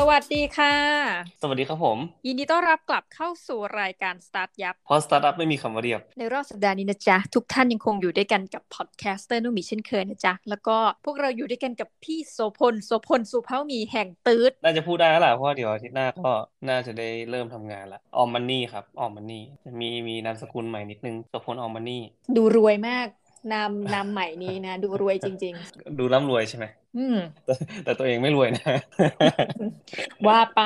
สวัสดีค่ะ สวัสดีครับผม ยินดีต้อนรับกลับเข้าสู่รายการ Start ยับเพราะสตาร์ทอัพไม่มีคำว่าเรียบ ในรอบสัปดาห์นี้นะจ๊ะ ทุกท่านยังคงอยู่ด้วยกันกับพอดแคสเตอร์นุ่มีเช่นเคยนะจ๊ะ แล้วก็พวกเราอยู่ด้วยกันกับพี่โสพลโสพลสุภาพมีแห่งตืดน่าจะพูดได้แล้วล่ะเพราะว่าเดี๋ยวอาทิตย์หน้าก็น่าจะได้เริ่มทำงานละออมมันนี่ครับออมมันนี่มีมีนามสกุลใหม่นิดนึงสพลออมมันนี่ดูรวยมาก นามนามใหม่นี้นะ ดูรวยจริงดูร่ำรวยใช่ไหมๆอืมแต่แต่ตัวเองไม่รวยนะ ว่าไป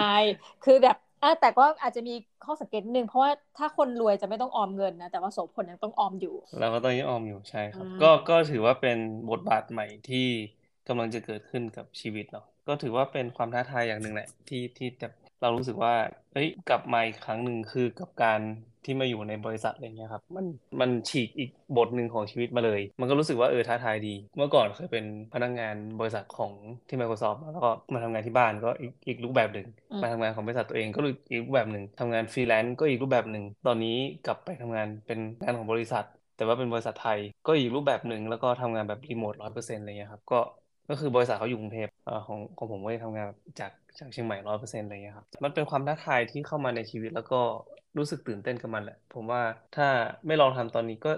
คือแบบอะแต่ก็อาจจะมีข้อสังเกตนิดนึงเพราะว่าถ้าคนรวยจะไม่ต้องออมเงินนะ แต่ว่าโสพลยังต้องออมอยู่เราก็ต้องยังออมอยู่ใช่ครับอืมก็ก็ถือว่าเป็นบทบาทใหม่ที่กำลังจะเกิดขึ้นกับชีวิตเนาะก็ถือว่าเป็นความท้าทายอย่างหนึ่งแหละที่ที่แบบเรารู้สึกว่าเอ้ยกลับมาอีกครั้งหนึ่งคือกับการ ที่มาอยู่ในบริษัทอะไรเงี้ยครับมันมันฉีกอีกบทหนึ่งของชีวิตมาเลย มันก็รู้สึกว่าเออท้าทายดี เมื่อก่อนเคยเป็นพนักงานบริษัทของที่ Microsoft แล้วก็มาทำงานที่บ้านก็อีกอีกรูปแบบหนึ่งอืมมาทำงานของบริษัทตัวเองก็อีกรูปแบบหนึ่งทำงานฟรีแลนซ์ก็อีกรูปแบบหนึ่งตอนนี้กลับไปทำงานเป็นงานของบริษัท แต่ว่าเป็นบริษัทไทยก็อีกรูปแบบหนึ่งแล้วก็ทำงานแบบรีโมทร้อยเปอร์เซ็นต์อะไรเงี้ยครับก็ก็คือบริษัทเขาอยู่กรุงเทพเอ่อของของผมก็จะทำงานแบบจาก จากเชียงใหม่ร้อยเปอร์เซ็นต์อะไรเงี้ยครับมันเป็นความท้าทายที่เข้ามาในชีวิตแล้วก็รู้สึกตื่นเต้นกับมันแหละ ผมว่าถ้าไม่ลองทำตอนนี้ก็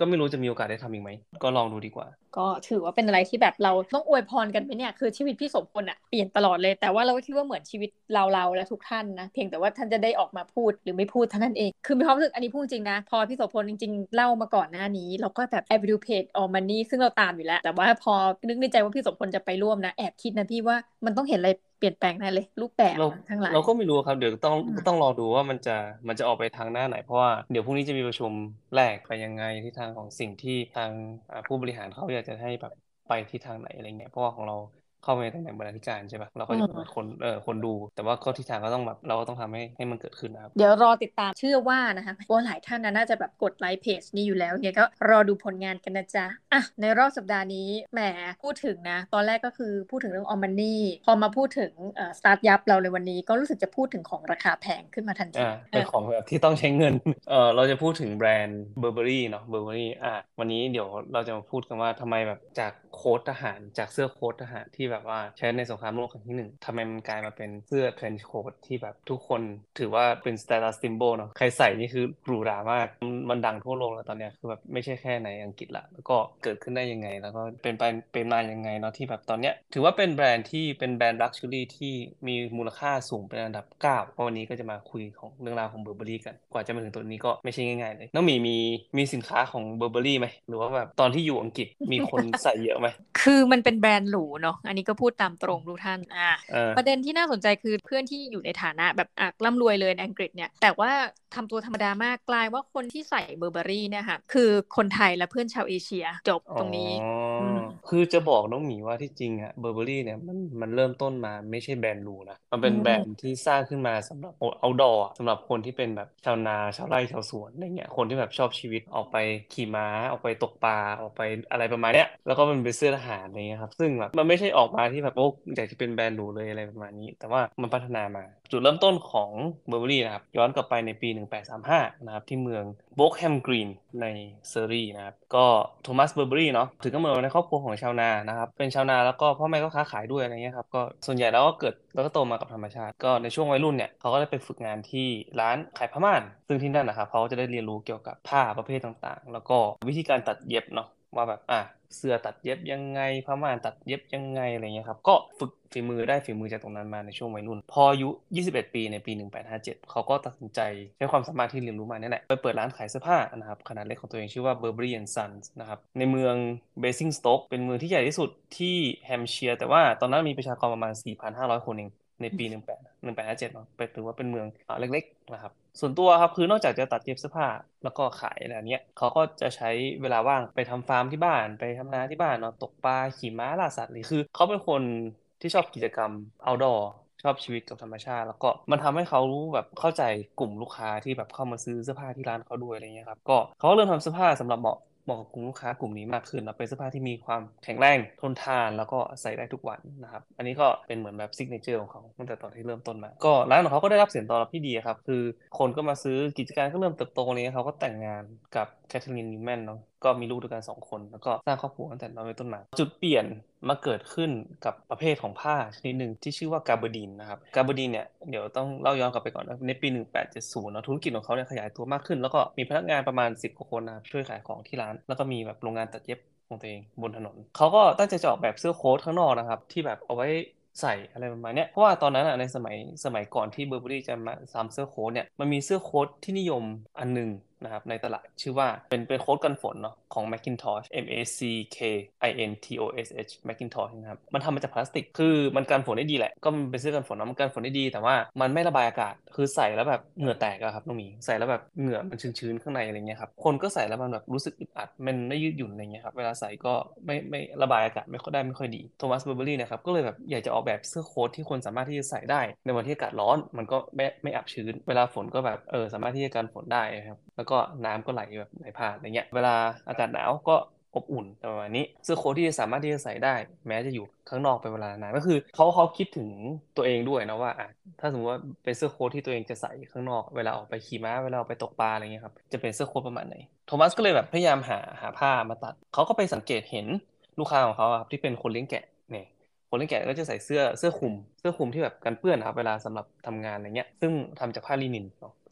ก็ไม่รู้จะมีโอกาสได้ทำอีกไหม ก็ลองดูดีกว่า ก็ถือว่าเป็นอะไรที่แบบเราต้องอวยพรกันไปเนี่ย คือชีวิตพี่สมพลอะเปลี่ยนตลอดเลย แต่ว่าเราก็คิดว่าเหมือนชีวิตเราเราและทุกท่านนะ เพียงแต่ว่าท่านจะได้ออกมาพูดหรือไม่พูดเท่านั้นเอง คือมีความรู้สึกอันนี้พูดจริงนะ พอพี่โสพลจริงๆ เล่ามาก่อนหน้านี้ เราก็แบบแอบดูเพจออมันนี่ซึ่งเราตามอยู่แล้ว แต่ว่าพอนึกในใจว่าพี่โสพลจะไปร่วมนะ แอบคิดนะพี่ว่ามันต้องเห็นอะไร เปลี่ยนแปลงแน่เลย รูปแบบเราทั้งหลายเราก็ไม่รู้ครับเดี๋ยวต้องอืมต้องรอดูว่ามันจะมันจะออกไปทางหน้าไหน เพราะว่าเดี๋ยวพรุ่งนี้จะมีประชุมแรกไปยังไงที่ทางของสิ่งที่ทางอ่าผู้บริหารเขาอยากจะให้แบบไปที่ทางไหนอะไรเงี้ยเพราะว่าของเรา เข้าไปในตำแหน่งบรรณาธิการใช่ปะเราก็จะเป็นคนเออคนดู แต่ว่าก็ทิศทางก็ต้องแบบเราก็ต้องทำให้ให้มันเกิดขึ้นนะครับ เดี๋ยวรอติดตามเชื่อว่านะคะว่าหลายท่านนะน่าจะแบบกดไลค์เพจนี้อยู่แล้วเนี่ยก็รอดูผลงานกันนะจ๊ะอะในรอบสัปดาห์นี้แหมพูดถึงนะ ตอนแรกก็คือพูดถึงเรื่องออมมันนี่พอมาพูดถึงเอ่อสตาร์ทยับเราในวันนี้ก็รู้สึกจะพูดถึงของราคาแพงขึ้นมาทันทีอ่าเป็นของแบบที่ต้องใช้เงินเออเราจะพูดถึงแบรนด์ Burberry เนาะ Burberry อะวันนี้เดี๋ยวเราจะมาพูดกันว่าทำไมแบบจากโค้ททหารจากเสื้อโค้ททหารที่แบบว่าใช้ในสงครามโลกครั้งที่หนึ่งทำไมมันกลายมาเป็นเสื้อ trench coat ที่แบบทุกคนถือว่าเป็น status symbol เนาะใครใส่นี่คือหรูหรามาก มันดังทั่วโลกแล้วตอนเนี้ยคือแบบไม่ใช่แค่ในอังกฤษละแล้วก็เกิดขึ้นได้ยังไง แล้วก็เป็นไปเป็นมายังไงเนาะที่แบบตอนเนี้ยถือว่าเป็นแบรนด์ที่เป็นแบรนด์ luxury ที่มีมูลค่าสูงเป็นอันดับเก้าเพราะวันนี้ก็จะมาคุยของเรื่องราวของ Burberry กันกว่าจะมาถึงตัวนี้ก็ไม่ใช่ง่ายๆเลยน้องมีมีมีสินค้าของ Burberry ไหมหรือว่าแบบตอนที่อยู่อังกฤษมีคนใส่เยอะไหมคือมันเป็นแบรนด์หรูเนาะอันนี้ก็พูดตามตรงทุกท่านอะเออประเด็นที่น่าสนใจคือเพื่อนที่อยู่ในฐานะแบบอะร่ำรวยเลยในอังกฤษเนี่ยแต่ว่าทำตัวธรรมดามากกลายว่าคนที่ใส่เบอร์เบอรี่เนี่ยค่ะคือคนไทยและเพื่อนชาวเอเชียจบตรงนี้อ๋ออมคือจะบอกน้องหมีว่าที่จริงอะเบอร์เบอรี่เนี่ยมันมันเริ่มต้นมาไม่ใช่แบรนด์หรูนะมันเป็นอืมแบรนด์ที่สร้างขึ้นมาสำหรับเอาดอร์สำหรับคนที่เป็นแบบชาวนาชาวไร่ชาวสวนอะไรเงี้ยคนที่แบบชอบชีวิตออกไปขี่ม้าออกไปตกปลาออกไปอะไรประมาณเนี้ยแล้วก็มันเป็นเสื้อทหารอะไรเงี้ยครับซึ่งแบบมันไม่ใช่ออกมาที่แบบโอ้อยากจะเป็นแบรนด์หรูเลยอะไรประมาณนี้ แต่ว่ามันพัฒนามา จุดเริ่มต้นของเบอร์เบอรี่นะครับ ย้อนกลับไปในปี 1835 นะครับ ที่เมืองบร็อกแฮมกรีนในเซอร์รีนะครับ ก็โทมัสเบอร์เบอรี่เนาะถือกำเนิดมาในครอบครัวของชาวนานะครับ เป็นชาวนาแล้วก็พ่อแม่ก็ค้าขายด้วยอะไรเงี้ยครับก็ส่วนใหญ่แล้วก็เกิดแล้วก็โตมากับธรรมชาติ ก็ในช่วงวัยรุ่นเนี่ยเขาก็ได้ไปฝึกงานที่ร้านขายผ้าม่าน ซึ่งที่นั่นนะครับเขาจะได้เรียนรู้เกี่ยวกับผ้าประเภทต่างๆ แล้วก็วิธีการตัดเย็บเนาะ ว่าแบบอะเสื้อตัดเย็บยังไงผ้าม่านตัดเย็บยังไงอะไรเงี้ยครับก็ฝึกฝีมือได้ฝีมือจากตรงนั้นมาในช่วงวัยรุ่น พออายุ 21 ปีในปี 1857 เขาก็ตัดสินใจใช้ความสามารถที่เรียนรู้มาเนี่ยแหละไปเปิดร้านขายเสื้อผ้านะครับขนาดเล็กของตัวเองชื่อว่า Burberry and Sons นะครับในเมือง Basingstoke เป็นเมืองที่ใหญ่ที่สุดที่แฮมเชียร์แต่ว่าตอนนั้นมีประชากรประมาณ 4,500 คนเอง ในปี 18 1857เนาะเป็นถือว่าเป็นเมืองอเล็กๆนะครับส่วนตัวครับคือนอกจากจะตัดเย็บเสื้อผ้าแล้วก็ขายอะไรเนี้ยเขาก็จะใช้เวลาว่างไปทำฟาร์มที่บ้านไปทำนาที่บ้านเนาะตกปลาขี่ม้าล่าสัตว์เลยคือเขาเป็นคนที่ชอบกิจกรรม outdoor ชอบชีวิตกับธรรมชาติ แล้วก็มันทำให้เขารู้แบบเข้าใจกลุ่มลูกค้าที่แบบเข้ามาซื้อเสื้อผ้าที่ร้านเขาด้วยอะไรเงี้ยครับก็เขาก็เริ่มทำเสื้อผ้าสำหรับเหมาะ เหมาะกับกลุ่มลูกค้ากลุ่มนี้มากขึ้นแล้วเป็นเสื้อผ้าที่มีความแข็งแรงทนทานแล้วก็ใส่ได้ทุกวันนะครับอันนี้ก็เป็นเหมือนแบบ signature ของเขาตั้งแต่ตอนที่เริ่มต้นมาก็ร้านของเขาก็ได้รับเสียงตอบรับที่ดีครับคือคนก็มาซื้อกิจการก็เริ่มเติบโตอะไรเงี้ยเขาก็แต่งงานกับแคทเธอรีนนิวแมนเนาะ ก็มีลูกด้วยกันสองคน แล้วก็สร้างครอบครัวตั้งแต่นั้นเป็นต้นมาจุดเปลี่ยนมาเกิดขึ้นกับประเภทของผ้าชนิดหนึ่งที่ชื่อว่ากาเบอร์ดีนนะครับกาเบอร์ดีนเนี่ยเดี๋ยวต้องเล่าย้อนกลับไปก่อนในปี 1870เนาะธุรกิจของเขาเนี่ยขยายตัวมากขึ้น แล้วก็มีพนักงานประมาณ 10กว่าคนนะครับช่วยขายของที่ร้าน แล้วก็มีแบบโรงงานตัดเย็บของตัวเองบนถนนเขาก็ตั้งใจจะออกแบบเสื้อโค้ทข้างนอกนะครับที่แบบเอาไว้ใส่อะไรประมาณนี้เพราะว่าตอนนั้นอะในสมัยสมัยก่อนที่เบอร์เบอรี่จะมาทำเสื้อโค้ทเนี่ยมันมีเสื้อโค้ทที่นิยมอันหนึ่ง นะครับในตลาดชื่อว่าเป็นเป็นโค้ดกันฝนเนาะของ Macintosh M A C K I N T O S H Macintosh นะครับมันทำมาจากพลาสติก คือมันกันฝนได้ดีแหละ ก็มันเป็นเสื้อกันฝนนะมันกันฝนได้ดี แต่ว่ามันไม่ระบายอากาศ คือใส่แล้วแบบเหงื่อแตกอะครับน้องหมีใส่แล้วแบบเหงื่อมันชื้นๆข้างในอะไรเงี้ยครับคนก็ใส่แล้วมันแบบรู้สึกอึดอัด มันไม่ยืดหยุ่นอะไรเงี้ยครับเวลาใส่ก็ไม่ไม่ระบายอากาศไม่ค่อยได้ไม่ค่อยดีโทมัสเบอร์เบอรี่นะครับก็เลยแบบอยากจะออกแบบเสื้อโค้ทที่คนสามารถที่จะใส่ได้ ในวันที่อากาศร้อนมันก็ไม่ไม่อับชื้น เวลาฝนก็แบบเออสามารถที่จะกันฝนได้ครับแล้วก็น้ำก็ไหลแบบไหลผ่านอะไรเงี้ยเวลาอากาศหนาวก็อบอุ่นประมาณนี้เสื้อโค้ทที่สามารถที่จะใส่ได้ แม้จะอยู่ข้างนอกเป็นเวลานานก็คือเขาเขาคิดถึงตัวเองด้วยนะว่าอะถ้าสมมติว่าเป็นเสื้อโค้ทที่ตัวเองจะใส่ข้างนอก เวลาออกไปขี่ม้าเวลาออกไปตกปลาอะไรเงี้ยครับจะเป็นเสื้อโค้ทประมาณไหนโทมัสก็เลยแบบพยายามหาหาผ้ามาตัดเขาก็ไปสังเกตเห็นลูกค้าของเขาครับที่เป็นคนเลี้ยงแกะเนี่ย คนเลี้ยงแกะก็จะใส่เสื้อเสื้อคลุม เสื้อคลุมที่แบบกันเปื้อนครับเวลาสำหรับทำงานอะไรเงี้ยซึ่งทำจากผ้าลินิน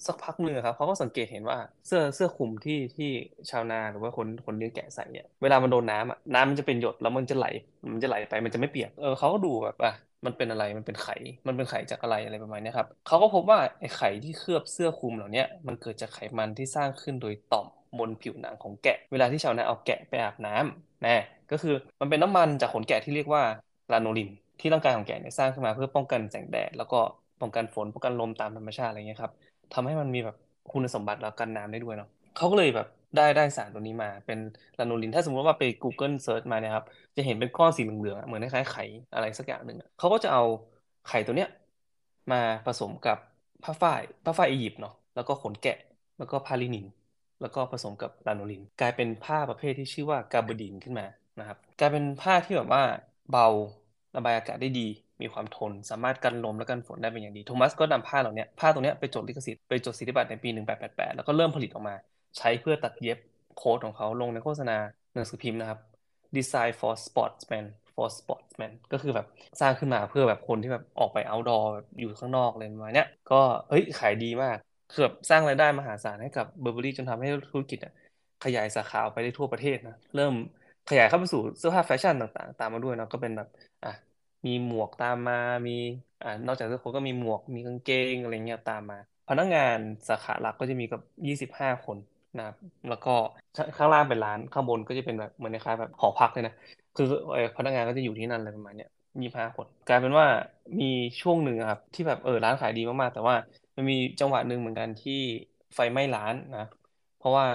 สักพักนึงครับเขาก็สังเกตเห็นว่าเสื้อเสื้อคลุมที่ที่ชาวนาหรือว่าคนคนเลี้ยงแกะใส่เนี่ยเวลามันโดนน้ำอะน้ำมันจะเป็นหยดแล้วมันจะไหลมันจะไหลไปมันจะไม่เปียกเออเขาก็ดูแบบอะมันเป็นอะไร มันเป็นไข่ มันเป็นไข่จากอะไรอะไรประมาณนี้ครับเขาก็พบว่าไอ้ไข่ที่เคลือบเสื้อคลุมเหล่านี้มันเกิดจากไขมันที่สร้างขึ้นโดยต่อมบนผิวหนังของแกะ เวลาที่ชาวนาเอาแกะไปอาบน้ำนะ ก็คือมันเป็นน้ำมันจากขนแกะที่เรียกว่า ลาโนลิน ที่ร่างกายของแกะเนี่ยสร้างขึ้นมาเพื่อป้องกันแสงแดดแล้วก็ป้องกันฝนป้องกันลมตามธรรมชาติอะไรเงี้ยครับทำให้มันมีแบบคุณสมบัติแล้วกันน้ำได้ด้วยเนาะเขาก็เลยแบบได้ได้สารตัวนี้มาเป็นลาโนลิน ถ้าสมมติว่าไป Google Search มาเนี่ยครับ จะเห็นเป็นก้อนสีเหลืองๆเหมือนคล้ายๆไข่อะไรสักอย่างหนึ่งเขาก็จะเอาไข่ตัวเนี้ยมาผสมกับผ้าฝ้ายผ้าฝ้ายอียิปต์เนาะแล้วก็ขนแกะแล้วก็พาลินิน แล้วก็ผสมกับลาโนลิน กลายเป็นผ้าประเภทที่ชื่อว่ากาเบดินขึ้นมานะครับกลายเป็นผ้าที่แบบว่า เบาระบายอากาศได้ดี มีความทน สามารถกันลมและกันฝนได้เป็นอย่างดีโทมัสก็นำผ้าเหล่านี้ผ้าตรงนี้ไปจดลิขสิทธิ์ไปจดสิทธิบัตรในปี 1888 แล้วก็เริ่มผลิตออกมา ใช้เพื่อตัดเย็บโค้ดของเขาลงในโฆษณาหนังสือพิมพ์นะครับ Design for Sportsmen for Sportsmen ก็คือแบบสร้างขึ้นมาเพื่อแบบคนที่แบบออกไป outdoor แบบอยู่ข้างนอกเลยประมาณนี้ก็เฮ้ยขายดีมากคือแบบสร้างรายได้มหาศาลให้กับเบอร์เบอรี่จนทำให้ธุรกิจขยายสาขาไปได้ทั่วประเทศนะเริ่ม ขยายเข้าไปสู่เสื้อผ้าแฟชั่นต่างๆ ตามมาด้วยเนาะก็เป็นแบบอะมีหมวกตามมามีอ่านอกจากเสื้อโค้ทก็มีหมวกมีกางเกงอะไรเงี้ยตามมา พนักงานสาขาหลักก็จะมีกับยี่สิบห้าคนนะครับแล้วก็ข้างล่างเป็นร้านข้างบนก็จะเป็นแบบเหมือนคล้ายแบบหอพักเลยนะคือพนักงานก็จะอยู่ที่นั่นอะไรประมาณเนี้ยยี่ห้าคน กลายเป็นว่ามีช่วงหนึ่งครับที่แบบเออร้านขายดีมากๆ แต่ว่ามันมีจังหวะหนึ่งเหมือนกันที่ไฟไหม้ร้านนะ เพราะว่า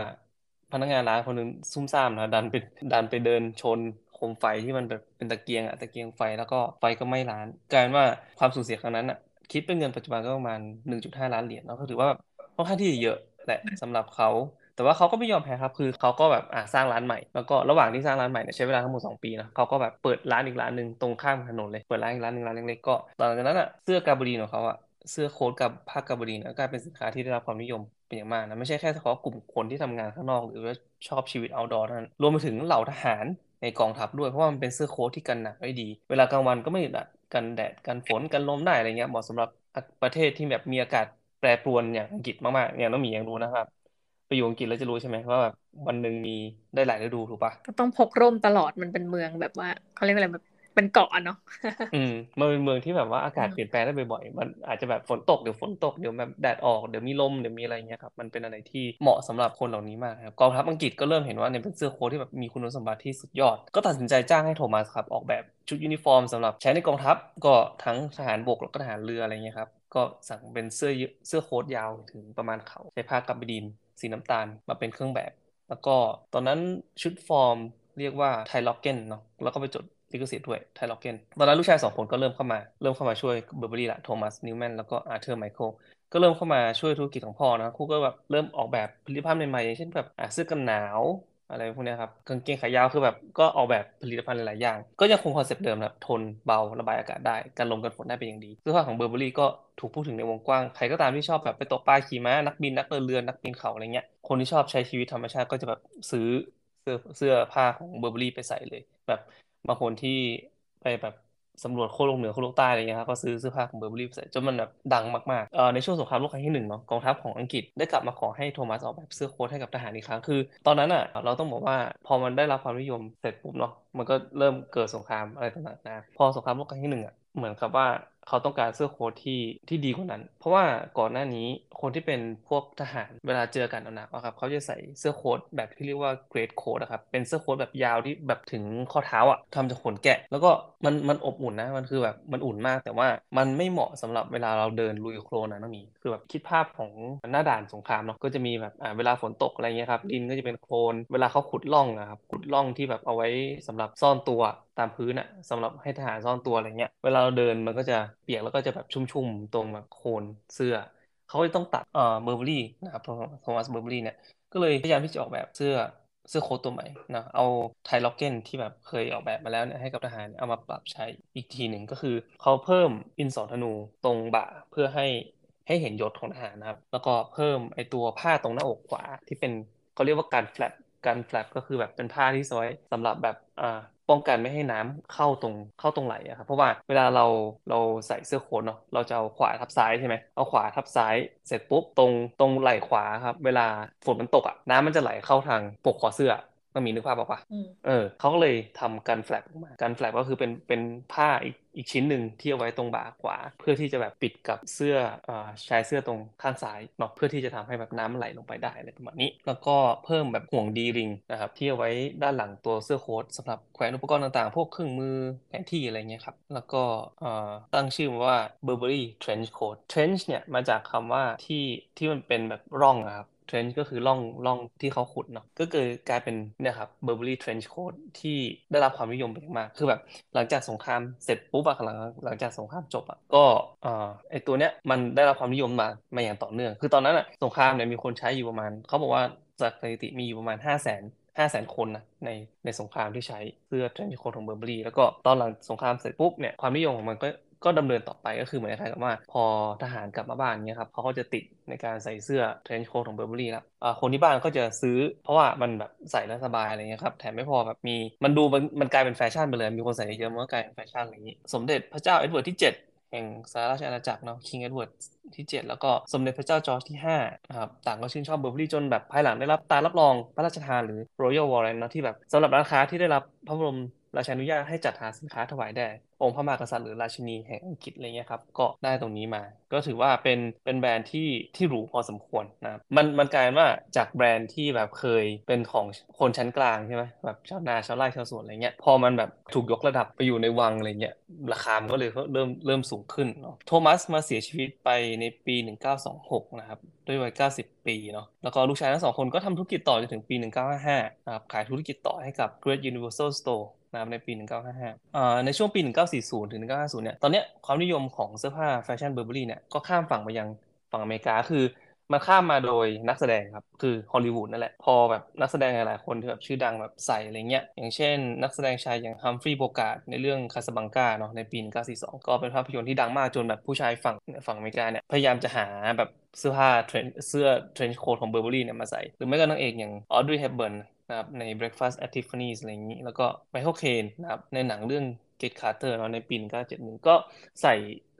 พนักงานร้านคนนึงซุ่มซ่ามนะดันไปดันไปเดินชนโคมไฟที่มันแบบเป็นตะเกียงอะตะเกียงไฟแล้วก็ไฟก็ไหม้ร้านกลายเป็นว่าความสูญเสียครั้งนั้นอะคิดเป็นเงินปัจจุบันก็ประมาณ1.5ล้านเหรียญแล้วก็ถือว่าแบบค่อนข้างที่จะเยอะแหละสำหรับเขาแต่ว่าเขาก็ไม่ยอมแพ้ครับคือเขาก็แบบอ่าสร้างร้านใหม่แล้วก็ระหว่างที่สร้างร้านใหม่เนี่ยใช้เวลาทั้งหมด2ปีนะเขาก็แบบเปิดร้านอีกร้านหนึ่งตรงข้ามถนนเลยเปิดร้านอีกร้านหนึ่งร้านเล็กๆก็หลังจากนั้นอะเสื้อกาบรีนของเขาอะ เสื้อโค้ทกับผ้ากาบรีนะกลายเป็นสินค้าที่ได้รับความนิยมเป็นอย่างมากนะไม่ใช่แค่เฉพาะกลุ่มคนที่ทำงานข้างนอก หรือว่าชอบชีวิตเอาดอร์เท่านั้นรวมไปถึงเหล่าทหารในกองทัพด้วยเพราะว่ามันเป็นเสื้อโค้ทที่กันหนักได้ดี เวลากลางวันก็ไม่ดัดกันแดดกันฝนกันลมได้อะไรเงี้ยเหมาะสำหรับประเทศที่แบบมีอากาศแปรปรวนอย่างอังกฤษมากๆอย่างน้องหมียังรู้นะครับไปอยู่อังกฤษแล้วจะรู้ใช่ไหมว่าแบบวันหนึ่งมีได้หลายฤดูถูกปะก็ต้องพกร่มตลอดมันเป็นเมืองแบบว่าเขาเรียกอะไรแบบ เป็นเกาะเนาะอืมมันเป็นเมืองที่แบบว่าอากาศเปลี่ยนแปลงได้บ่อยๆมันอาจจะแบบฝนตกเดี๋ยวฝนตกเดี๋ยวแบบแดดออกเดี๋ยวมีลมเดี๋ยวมีอะไรเงี้ยครับมันเป็นอะไรที่เหมาะสำหรับคนเหล่านี้มากครับกองทัพอังกฤษก็เริ่มเห็นว่าเนี่ยเป็นเสื้อโค้ทที่แบบมีคุณสมบัติที่สุดยอด ก็ตัดสินใจจ้างให้โทมัสครับออกแบบชุดยูนิฟอร์มสำหรับใช้ในกองทัพก็ทั้งทหารบกแล้วก็ทหารเรืออะไรเงี้ยครับก็สั่งเป็นเสื้อเสื้อโค้ทยาวถึงประมาณเขาใช้ผ้ากาบาร์ดีนสีน้ำตาลมาเป็นเครื่องแบบ แล้วก็ตอนนั้นชุดฟอร์มเรียกว่า Tielocken เนาะแล้วก็ไปจด ลิขสิทธิ์ด้วย Tielocken ตอนนั้นลูกชายสองคนก็เริ่มเข้ามา เริ่มเข้ามาช่วยเบอร์เบอรี่ละโทมัสนิวแมนแล้วก็อาร์เธอร์ไมเคิลก็เริ่มเข้ามาช่วยธุรกิจของพ่อนะคู่ก็แบบเริ่มออกแบบผลิตภัณฑ์ใหม่ๆอย่างเช่นแบบเสื้อกันหนาวอะไรพวกนี้ครับกางเกงขายาวคือแบบก็ออกแบบผลิตภัณฑ์หลายอย่าง ก็ยังคงคอนเซปต์เดิมนะทนเบาระบายอากาศได้กันลมกันฝนได้เป็นอย่างดีเสื้อผ้าของเบอร์เบอรี่ก็ถูกพูดถึงในวงกว้าง ใครก็ตามที่ชอบแบบไปตกปลาขี่ม้านักบินนักเดินเรือนักปีนเขาอะไรเงี้ยคนที่ชอบใช้ชีวิตธรรมชาติก็จะแบบซื้อเสื้อเสื้อผ้าของเบอร์เบอรี่ไปใส่เลย แบบ บางคนที่ไปแบบสำรวจโคโลกเหนือโคโลกใต้อะไรเงี้ยครับก็ซื้อเสื้อผ้าของเบอร์เบอรี่ใส่จนมันแบบดังมากๆเอ่อในช่วงสงครามโลกครั้งที่หนึ่งเนาะกองทัพของอังกฤษได้กลับมาขอให้โทมัสออกแบบเสื้อโค้ทให้กับทหารอีกครั้งคือ ตอนนั้นอะเราต้องบอกว่าพอมันได้รับความนิยมเสร็จปุ๊บเนาะมันก็เริ่มเกิดสงครามอะไรต่างๆนะพอสงครามโลกครั้งที่หนึ่งอะเหมือนกับว่า เขาต้องการเสื้อโค้ทที่ที่ดีกว่านั้น เพราะว่าก่อนหน้านี้คนที่เป็นพวกทหารเวลาเจอกันหนักๆครับเขาจะใส่เสื้อโค้ทแบบที่เรียกว่าเกรดโค้ทนะครับเป็นเสื้อโค้ทแบบยาวที่แบบถึงข้อเท้าอะทำจากขนแกะ แล้วก็มันมันอบอุ่นนะมันคือแบบมันอุ่นมาก แต่ว่ามันไม่เหมาะสำหรับเวลาเราเดินลุยโคลนนะน้องมีคือแบบคิดภาพของหน้าด่านสงครามเนาะก็จะมีแบบอ่าเวลาฝนตกอะไรเงี้ยครับดินก็จะเป็นโคลนเวลาเขาขุดร่องนะครับขุดร่องที่แบบเอาไว้สำหรับซ่อนตัวตามพื้นอะสำหรับให้ทหารซ่อนตัวอะไรเงี้ยเวลาเราเดินมันก็จะเปียกแล้วก็จะแบบชุ่มๆตรงแบบโคนเสื้อ เขาก็ต้องตัดเอ่อเบอร์เบอรี่นะครับโทมัสเบอร์เบอรี่เนี่ยก็เลยพยายามที่จะออกแบบเสื้อเสื้อโค้ทตัวใหม่นะเอาไทล็อกเกนที่แบบเคยออกแบบมาแล้วเนี่ยให้กับทหารเอามาปรับใช้อีกทีหนึ่งก็คือเขาเพิ่มอินสอธนูตรงบ่าเพื่อให้ให้เห็นยศของทหารนะครับ แล้วก็เพิ่มไอตัวผ้าตรงหน้าอกขวาที่เป็นเขาเรียกว่าการแฟลปการแฟลปก็คือแบบเป็นผ้าที่ซอยสำหรับแบบอ่า ป้องกันไม่ให้น้ำเข้าตรงเข้าตรงไหลอะครับเพราะว่าเวลาเราเราใส่เสื้อโค้ทเนาะเราจะเอาขวาทับซ้ายใช่ไหมเอาขวาทับซ้ายเสร็จปุ๊บตรงตรงไหล่ขวาครับ เวลาฝนมันตกอะน้ำมันจะไหลเข้าทางปกคอเสื้อมันมีนึกภาพออกปะเออเขาก็เลยทำกันแฟลปออกมากันแฟลปก็คือเป็นเป็นผ้าอีก อีกชิ้นหนึ่งที่เอาไว้ตรงบ่าขวา เพื่อที่จะแบบปิดกับเสื้ออชายเสื้อตรงข้างซ้ายเนาะเพื่อที่จะทำให้แบบน้ำไหลลงไปได้อะไรประมาณนี้ แล้วก็เพิ่มแบบห่วงดีริงนะครับที่เอาไว้ด้านหลังตัวเสื้อโค้ทสำหรับแขวนอุปกรณ์ต่างๆ พวกเครื่องมือแผนที่อะไรเงี้ยครับ แล้วก็ตั้งชื่อว่า Burberry Trench Coat Trench เนี่ยมาจากคำว่าที่ที่มันเป็นแบบร่องนะครับ ทรนช์ก็คือร่องร่องที่เขาขุดเนาะก็เกิดกลายเป็นเนี่ยครับเบอร์เบอรี่เทรนช์โค้ดที่ได้รับความนิยมเป็นมาก คือแบบ หลังจากสงครามเสร็จปุ๊บอะหลังหลังจากสงครามจบอะก็อ่าไอตัวเนี้ยมันได้รับความนิยมมามาอย่างต่อเนื่อง คือตอนนั้นอะสงครามเนี่ยมีคนใช้อยู่ประมาณเขาบอกว่าจากสถิติมีอยู่ประมาณ 5 0 0 0 0 0 5 0 0 0 0 0คนนะในในสงครามที่ใช้เสื้อ trench coat ของเบอร์เบอรี่แล้วก็ตอนหลังสงครามเสร็จปุ๊บเนี่ยความนิยมของมันก็ ก็ดำเนินต่อไปก็คือเหมือนคล้ายกับว่า พอทหารกลับมาบ้านเนี่ยครับเขาก็จะติดในการใส่เสื้อ trench coat ของเบอร์เบอรี่แล้วคนที่บ้านก็จะซื้อ เพราะว่ามันแบบใส่แล้วสบายอะไรเงี้ยครับแถมไม่พอแบบมีมันดูมันมันกลายเป็นแฟชั่นไปเลย มีคนใส่เยอะมันก็กลายเป็นแฟชั่นอะไรอย่างนี้ สมเด็จพระเจ้าเอ็ดเวิร์ดที่ 7แห่งสหราชอาณาจักรเนาะ King เอ็ดเวิร์ดที่ 7 แล้วก็สมเด็จพระเจ้าจอร์จที่5ครับต่างก็ชื่นชอบเบอร์เบอรี่จนแบบภายหลังได้รับตารับรองพระราชทานหรือ Royal Warrant เนาะที่แบบสำหรับร้านค้าที่ได้รับพระบรม ราชานุญาตให้จัดหาสินค้าถวายแด่องค์พระมหากษัตริย์หรือราชินีแห่งอังกฤษอะไรเงี้ยครับก็ได้ตรงนี้มา ก็ถือว่าเป็นเป็นแบรนด์ที่ที่หรูพอสมควรนะมันมันกลายว่าจากแบรนด์ที่แบบเคยเป็นของคนชั้นกลางใช่ไหมแบบชาวนาชาวไร่ชาวสวนอะไรเงี้ยพอมันแบบถูกยกระดับไปอยู่ในวังอะไรเงี้ยราคามันก็เลยเริ่มเริ่มสูงขึ้นเนาะโทมัสมาเสียชีวิตไปในปี 1926 นะครับด้วยวัย 90 ปีเนาะแล้วก็ลูกชายทั้งสองคนก็ทำธุรกิจต่อจนถึงปี 1955นะครับขายธุรกิจต่อให้กับ Great Universal Store นะครับในปี 1955อ่าในช่วงปี 1940 ถึง 1950 เนี่ย ตอนนี้ความนิยมของเสื้อผ้าแฟชั่นเบอร์เบอรี่เนี่ย ก็ข้ามฝั่งมายังฝั่งอเมริกา คือมันข้ามมาโดยนักแสดงครับ คือฮอลลีวูดนั่นแหละ พอแบบนักแสดงหลายๆคนที่แบบชื่อดังแบบใส่อะไรเงี้ย อย่างเช่น นักแสดงชายอย่างฮัมฟรีย์โบการ์ตในเรื่องคาซาบลังกาเนาะในปี 1942 ก็เป็นภาพยนตร์ที่ดังมากจนแบบผู้ชายฝั่งฝั่งอเมริกาเนี่ยพยายามจะหาแบบเสื้อผ้าเทรนเสื้อ trench coat ของเบอร์เบอรี่เนี่ยมาใส่ หรือไม่ก็นางเอกอย่างออดรีย์เฮปเบิร์น นะครับใน Breakfast at Tiffany's อะไรอย่างนี้ แล้วก็ไมเคิลเคนนะครับในหนังเรื่อง Get Carter เนาะในปี1971 ก็ใส่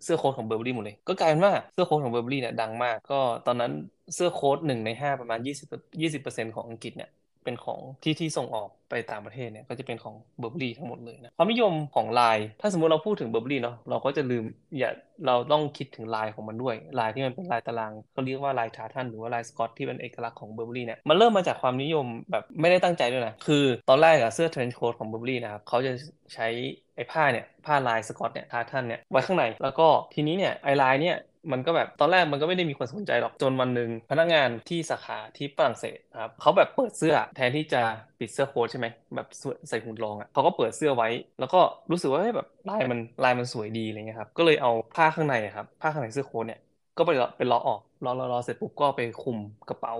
เสื้อโค้ทของเบอร์เบอรี่หมดเลย ก็กลายเป็นว่าเสื้อโค้ทของเบอร์เบอรี่เนี่ยดังมาก ก็ตอนนั้นเสื้อโค้ทหนึ่งในห้าประมาณ 20 20%ของอังกฤษเนี่ย เป็นของที่ที่ส่งออกไปต่างประเทศเนี่ยก็จะเป็นของเบอร์เบอรี่ทั้งหมดเลยนะความนิยมของลาย ถ้าสมมติเราพูดถึงเบอร์เบอรี่เนาะเราก็จะลืมอย่าเราต้องคิดถึงลายของมันด้วย ลายที่มันเป็นลายตารางเขาเรียกว่าลายทาทันหรือว่าลายสกอตที่เป็นเอกลักษณ์ของเบอร์เบอรี่เนี่ยมันเริ่มมาจากความนิยมแบบไม่ได้ตั้งใจด้วยนะคือตอนแรกอะเสื้อเทรนช์โค้ทของเบอร์เบอรี่นะครับเขาจะใช้ไอ้ผ้าเนี่ยผ้าลายสกอตเนี่ยทาทันเนี่ยไว้ข้างในแล้วก็ทีนี้เนี่ยไอ้ลายเนี่ย มันก็แบบตอนแรกมันก็ไม่ได้มีคนสนใจหรอกจนวันหนึ่งพนักงานที่สาขาที่ฝรั่งเศสครับเขาแบบเปิดเสื้อแทนที่จะปิดเสื้อโค้ทใช่ไหมแบบใส่หุ่นรองอะเขาก็เปิดเสื้อไว้ แล้วก็รู้สึกว่าแบบลายมันลายมันสวยดีอะไรเงี้ยครับก็เลยเอาผ้าข้างในครับผ้าข้างในเสื้อโค้ทเนี่ยก็ไปไปเลาะออกเลาะเลาะเสร็จปุ๊บก็ไปคลุมกระเป๋า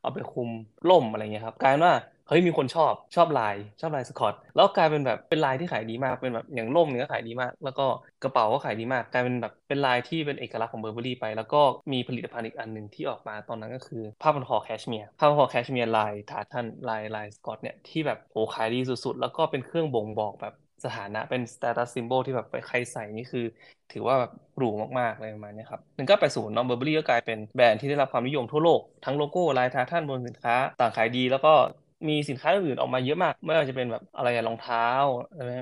เอาไปคลุมร่มอะไรเงี้ยครับกลายว่า เฮ้ยมีคนชอบชอบลายชอบลายสกอตแล้วกลายเป็นแบบเป็นลายที่ขายดีมากเป็นแบบอย่างร่มเนี่ยก็ขายดีมาก แล้วก็กระเป๋าก็ขายดีมาก กลายเป็นแบบเป็นลายที่เป็นเอกลักษณ์ของเบอร์เบอรี่ไป แล้วก็มีผลิตภัณฑ์อีกอันหนึ่งที่ออกมาตอนนั้นก็คือผ้าพันคอแคชเมียร์ผ้าพันคอแคชเมียร์ลาย tartan ลายลายสกอตเนี่ยที่แบบโหขายดีสุดๆ แล้วก็เป็นเครื่องบ่งบอกแบบสถานะเป็น status symbol ที่แบบใครใส่นี่คือ ถือว่าแบบหรูมากๆเลยประมาณนี้ครับหนึ่งก็ไปสู่น้องเบอร์เบอรี่ก็กลายเป็นแบรนด์ที่ได้รับความนิยมทั่วโลก ทั้งโลโก้ลาย tartan บนสินค้า ต่างขายดีแล้วก็ มีสินค้าอื่นออกมาเยอะมาก ไม่ว่าจะเป็นแบบอะไรรองเท้า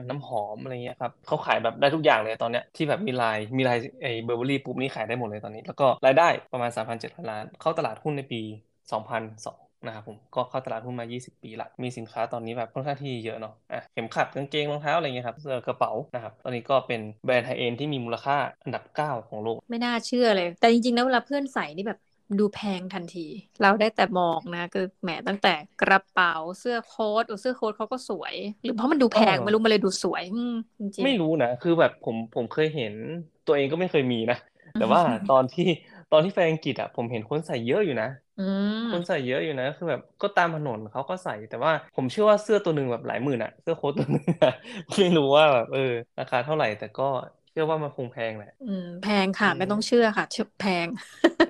น้ำหอมอะไรเงี้ยครับเขาขายแบบได้ทุกอย่างเลยตอนเนี้ยที่แบบมีลายมีลายไอ้เบอร์เบอรี่ปุ๊บนี่ขายได้หมดเลยตอนนี้ แล้วก็รายได้ประมาณ 3,700 ล้าน เข้าตลาดหุ้นในปี 2002นะครับผมก็เข้าตลาดหุ้นมา 20 ปีละมีสินค้าตอนนี้แบบค่อนข้างที่เยอะเนาะอะเข็มขัดกางเกงรองเท้าอะไรเงี้ยครับเสื้อกระเป๋านะครับตอนนี้ก็เป็นแบรนด์ high-end ที่มีมูลค่าอันดับ 9 ของโลก ไม่น่าเชื่อเลย แต่จริงๆนะเวลาเพื่อนใส่นี่แบบ ดูแพงทันที เราได้แต่มองนะคือแหมตั้งแต่กระเป๋าเสื้อโค้ทเสื้อโค้ทเขาก็สวย หรือเพราะมันดูแพงไม่รู้มันเลยดูสวยจริงไม่รู้นะคือแบบผมผมเคยเห็นตัวเองก็ไม่เคยมีนะแต่ว่าตอนที่ตอนที่ไปอังกฤษอะผมเห็นคนใส่เยอะอยู่นะคนใส่เยอะอยู่นะคือแบบก็ตามถนนเขาก็ใส่แต่ว่าผมเชื่อว่าเสื้อตัวหนึ่งแบบหลายหมื่นอะ เสื้อโค้ทตัวหนึ่งไม่รู้ว่าแบบเออราคาเท่าไหร่แต่ก็เชื่อว่ามันคงแพงแหละอืมแพงค่ะ ไม่ต้องเชื่อค่ะแพง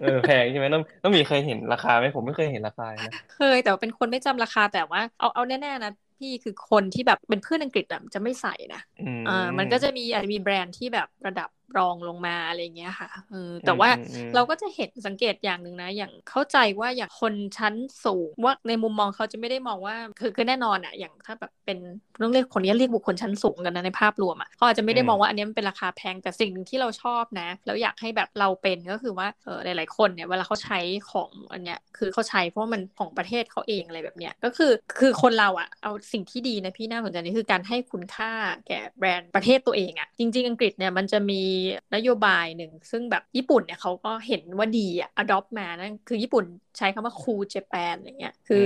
เออแพงใช่ไหมต้องต้องมีเคยเห็นราคาไหมผมไม่เคยเห็นราคานะเคยแต่เป็นคนไม่จำราคาแต่ว่าเอาเอาแน่ๆนะพี่คือคนที่แบบเป็นเพื่อนอังกฤษแบบจะไม่ใส่นะอ่ามันก็จะมีอาจจะมีแบรนด์ที่แบบระดับ รองลงมาอะไรเงี้ยค่ะเออแต่ว่าเราก็จะเห็นสังเกตอย่างหนึ่งนะ อย่างเข้าใจว่าอย่างคนชั้นสูงว่าในมุมมองเขาจะไม่ได้มองว่าคือคือแน่นอนอะอย่างถ้าแบบเป็นต้องเรียกคนนี้เรียกบุคคลชั้นสูงกันนะในภาพรวมอะเขาอาจจะไม่ได้มองว่าอันนี้มันเป็นราคาแพงแต่สิ่งหนึ่งที่เราชอบนะ แล้วอยากให้แบบเราเป็นก็คือว่าเออหลาย ๆ คนเนี่ยเวลาเขาใช้ของอันเนี้ยคือเขาใช้เพราะมันของประเทศเขาเองอะไรแบบเนี้ยก็คือคือคนเราอะเอาสิ่งที่ดีนะพี่น่าสนใจนี่คือการให้คุณค่าแก่แบรนด์ประเทศตัวเองอะจริง ๆ อังกฤษเนี่ยมันจะมีนโยบายหนึ่ง ซึ่งแบบญี่ปุ่นเนี่ยเขาก็เห็นว่าดีอะ adopt มานั่นคือญี่ปุ่นใช้คำว่า cool Japan อะไรเงี้ยคือ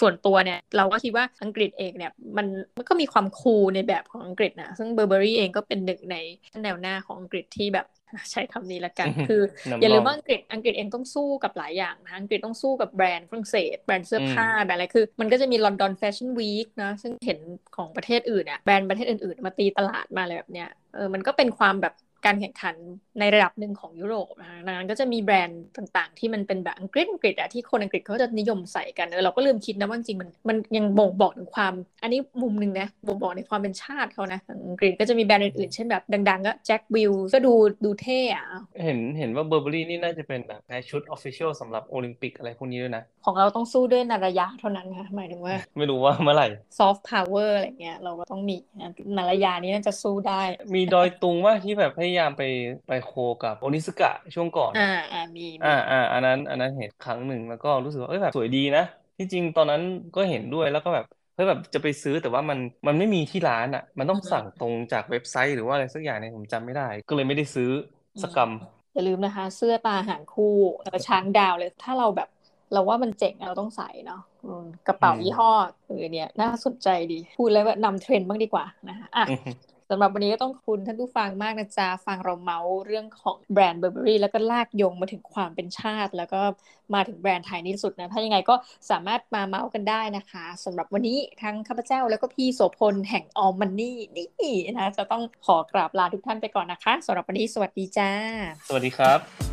ส่วนตัวเนี่ยเราก็คิดว่าอังกฤษเองเนี่ยมันมันก็มีความ cool ในแบบของอังกฤษนะซึ่ง Burberry เองก็เป็นหนึ่งในแนวหน้าของอังกฤษที่แบบใช้คำนี้ละกัน คือ อย่าลืมว่าอังกฤษอังกฤษเองต้องสู้กับหลายอย่างนะอังกฤษต้องสู้กับแบรนด์ฝรั่งเศสแบรนด์เสื้อผ้าแบรนด์อะไรคือ มันก็จะมี London Fashion Week นะซึ่งเห็นของประเทศอื่นอะแบรนด์ประเทศอื่นๆ มาตีตลาดมาอะไรแบบเนี้ยเออมันก็เป็นความแบบ การแข่งขันในระดับหนึ่งของยุโรปนะคะดังนั้นก็จะมีแบรนด์ต่างๆ ที่มันเป็นแบบอังกฤษอังกฤษอะที่คนอังกฤษเขาจะนิยมใส่กันเออเราก็ลืมคิดนะว่าจริงมันมันยังบ่งบอกถึงความ อันนี้มุมหนึ่งนะบ่งบอกในความเป็นชาติเขานะอังกฤษก็จะมีแบรนด์อื่นๆ เช่นแบบดังๆ ก็ Jack Wills ก็ดูดูเท่อะเห็นเห็นว่า Burberry นี่น่าจะเป็นแบบชุด official สำหรับโอลิมปิกอะไรพวกนี้ด้วยนะ ของเราต้องสู้ด้วยนารยาเท่านั้นค่ะหมายถึงว่า ไม่รู้ว่าเมื่อไหร่ซอฟต์พาวเวอร์อะไรเงี้ยเราก็ต้องมีนารยานี้น่าจะสู้ได้ มีดอยตุงว่าที่แบบพยายามไปไป co กับ Onitsuka ช่วงก่อน อ่าอ่ามีอ่าอ่าอันนั้นอันนั้นเห็นครั้งหนึ่งแล้วก็รู้สึกว่าเอ้ยแบบสวยดีนะที่จริงตอนนั้นก็เห็นด้วยแล้วก็แบบเฮ้ยแบบจะไปซื้อแต่ว่ามันมันไม่มีที่ร้านอะ มันต้องสั่งตรงจากเว็บไซต์หรือว่าอะไรสักอย่างเนี่ยผมจำไม่ได้ ก็เลยไม่ได้ซื้อสักกำอย่าลืมนะคะ เสื้อตาหางคู่แล้วช้างดาวเลย ถ้าเราแบบเราว่ามันเจ๋งเราต้องใส่เนาะกระเป๋ายี่ห้อเออเนี่ยน่าสนใจดี พูดแล้วว่านำเทรนด์บ้างดีกว่านะคะอะ สำหรับวันนี้ก็ต้องคุณท่านผู้ฟังมากนะจ๊ะฟังเราเมาส์เรื่องของแบรนด์เบอร์เบอรี่แล้วก็ลากโยงมาถึงความเป็นชาติ แล้วก็มาถึงแบรนด์ไทยนี่สุดนะ ถ้ายังไงก็สามารถมาเมาส์กันได้นะคะสำหรับวันนี้ทั้งข้าพเจ้าแล้วก็พี่โสพลแห่งออมมันนี่นี่นะจะต้องขอกราบลาทุกท่านไปก่อนนะคะสำหรับวันนี้สวัสดีจ้า สวัสดีครับ